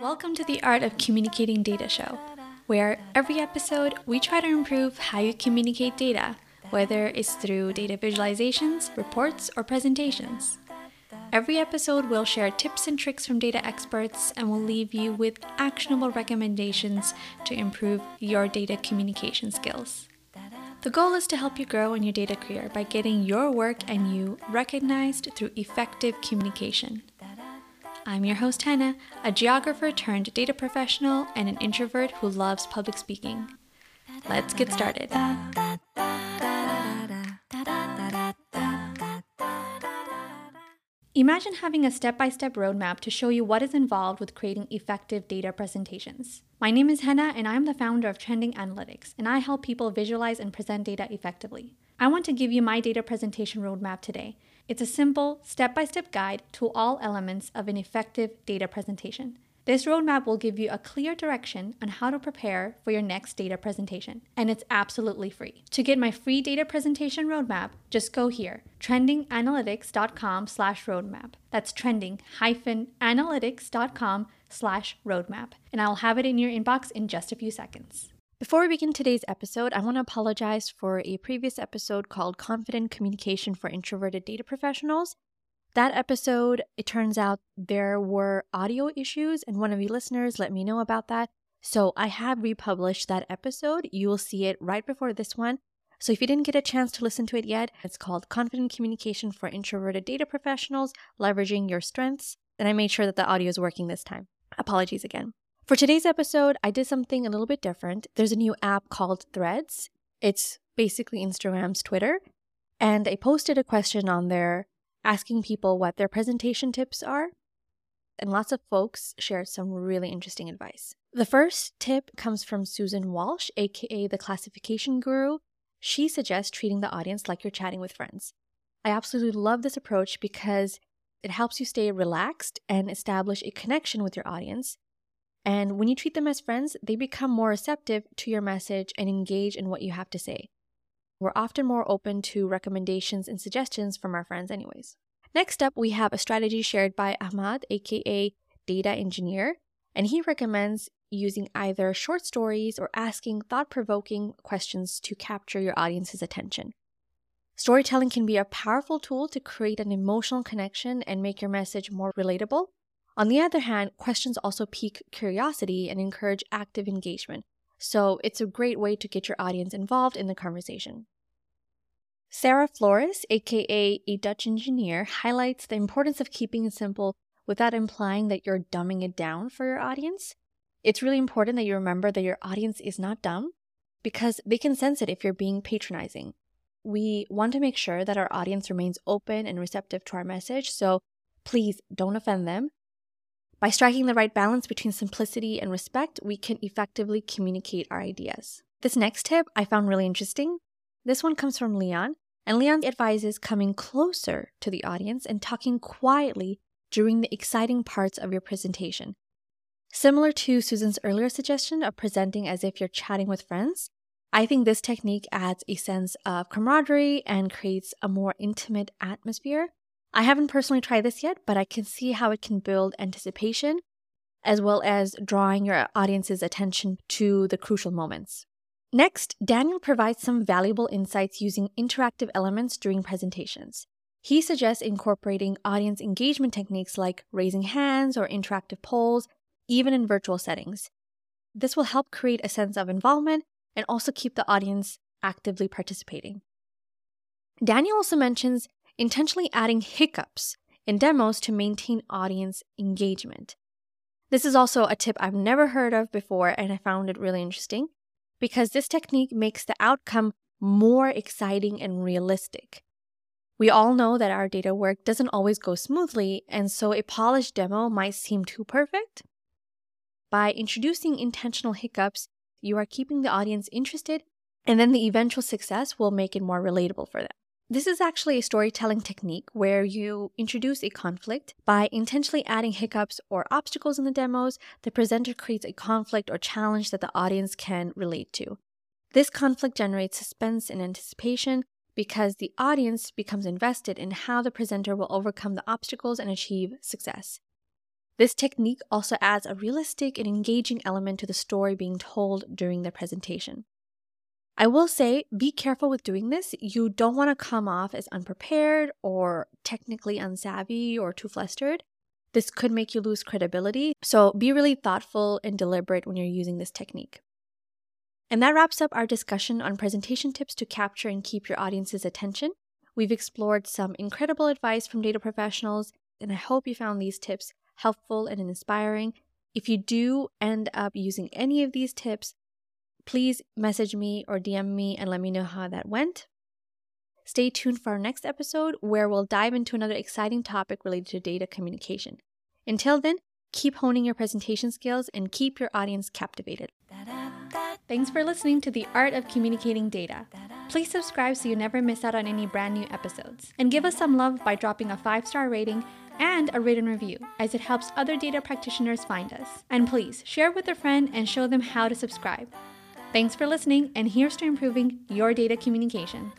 Welcome to the Art of Communicating Data show, where every episode we try to improve how you communicate data, whether it's through data visualizations, reports, or presentations. Every episode will share tips and tricks from data experts and we'll leave you with actionable recommendations to improve your data communication skills. The goal is to help you grow in your data career by getting your work and you recognized through effective communication. I'm your host, Hannah, a geographer turned data professional and an introvert who loves public speaking. Let's get started. Imagine having a step by step roadmap to show you what is involved with creating effective data presentations. My name is Henna, and I'm the founder of Trending Analytics, and I help people visualize and present data effectively. I want to give you my data presentation roadmap today. It's a simple, step by step guide to all elements of an effective data presentation. This roadmap will give you a clear direction on how to prepare for your next data presentation, and it's absolutely free. To get my free data presentation roadmap, just go here, trendinganalytics.com slash roadmap. That's trending-analytics.com slash roadmap, and I'll have it in your inbox in just a few seconds. Before we begin today's episode, I want to apologize for a previous episode called Confident Communication for Introverted Data Professionals. That episode, it turns out there were audio issues, and one of you listeners let me know about that. So I have republished that episode. You will see it right before this one. So if you didn't get a chance to listen to it yet, it's called Confident Communication for Introverted Data Professionals Leveraging Your Strengths. And I made sure that the audio is working this time. Apologies again. For today's episode, I did something a little bit different. There's a new app called Threads. It's basically Instagram's Twitter. And I posted a question on there asking people what their presentation tips are. And lots of folks shared some really interesting advice. The first tip comes from Susan Walsh, aka the classification guru. She suggests treating the audience like you're chatting with friends. I absolutely love this approach because it helps you stay relaxed and establish a connection with your audience. And when you treat them as friends, they become more receptive to your message and engage in what you have to say. We're often more open to recommendations and suggestions from our friends, anyways. Next up, we have a strategy shared by Ahmad, aka Data Engineer, and he recommends using either short stories or asking thought provoking questions to capture your audience's attention. Storytelling can be a powerful tool to create an emotional connection and make your message more relatable. On the other hand, questions also pique curiosity and encourage active engagement, so it's a great way to get your audience involved in the conversation. Sarah Flores, aka a Dutch engineer, highlights the importance of keeping it simple without implying that you're dumbing it down for your audience. It's really important that you remember that your audience is not dumb because they can sense it if you're being patronizing. We want to make sure that our audience remains open and receptive to our message, so please don't offend them. By striking the right balance between simplicity and respect, we can effectively communicate our ideas. This next tip I found really interesting. This one comes from Leon, and Leon advises coming closer to the audience and talking quietly during the exciting parts of your presentation. Similar to Susan's earlier suggestion of presenting as if you're chatting with friends, I think this technique adds a sense of camaraderie and creates a more intimate atmosphere I haven't personally tried this yet, but I can see how it can build anticipation as well as drawing your audience's attention to the crucial moments. Next, Daniel provides some valuable insights using interactive elements during presentations. He suggests incorporating audience engagement techniques like raising hands or interactive polls, even in virtual settings. This will help create a sense of involvement and also keep the audience actively participating. Daniel also mentions intentionally adding hiccups in demos to maintain audience engagement. This is also a tip I've never heard of before, and I found it really interesting because this technique makes the outcome more exciting and realistic. We all know that our data work doesn't always go smoothly, and so a polished demo might seem too perfect. By introducing intentional hiccups, you are keeping the audience interested, and then the eventual success will make it more relatable for them. This is actually a storytelling technique where you introduce a conflict by intentionally adding hiccups or obstacles in the demos. The presenter creates a conflict or challenge that the audience can relate to. This conflict generates suspense and anticipation, because the audience becomes invested in how the presenter will overcome the obstacles and achieve success. This technique also adds a realistic and engaging element to the story being told during the presentation. I will say, be careful with doing this. You don't want to come off as unprepared or technically unsavvy or too flustered. This could make you lose credibility. So be really thoughtful and deliberate when you're using this technique. And that wraps up our discussion on presentation tips to capture and keep your audience's attention. We've explored some incredible advice from data professionals, and I hope you found these tips helpful and inspiring. If you do end up using any of these tips, Please message me or DM me and let me know how that went. Stay tuned for our next episode where we'll dive into another exciting topic related to data communication. Until then, keep honing your presentation skills and keep your audience captivated. Thanks for listening to The Art of Communicating Data. Please subscribe so you never miss out on any brand new episodes. And give us some love by dropping a five star rating and a written review, as it helps other data practitioners find us. And please share with a friend and show them how to subscribe. Thanks for listening, and here's to improving your data communication.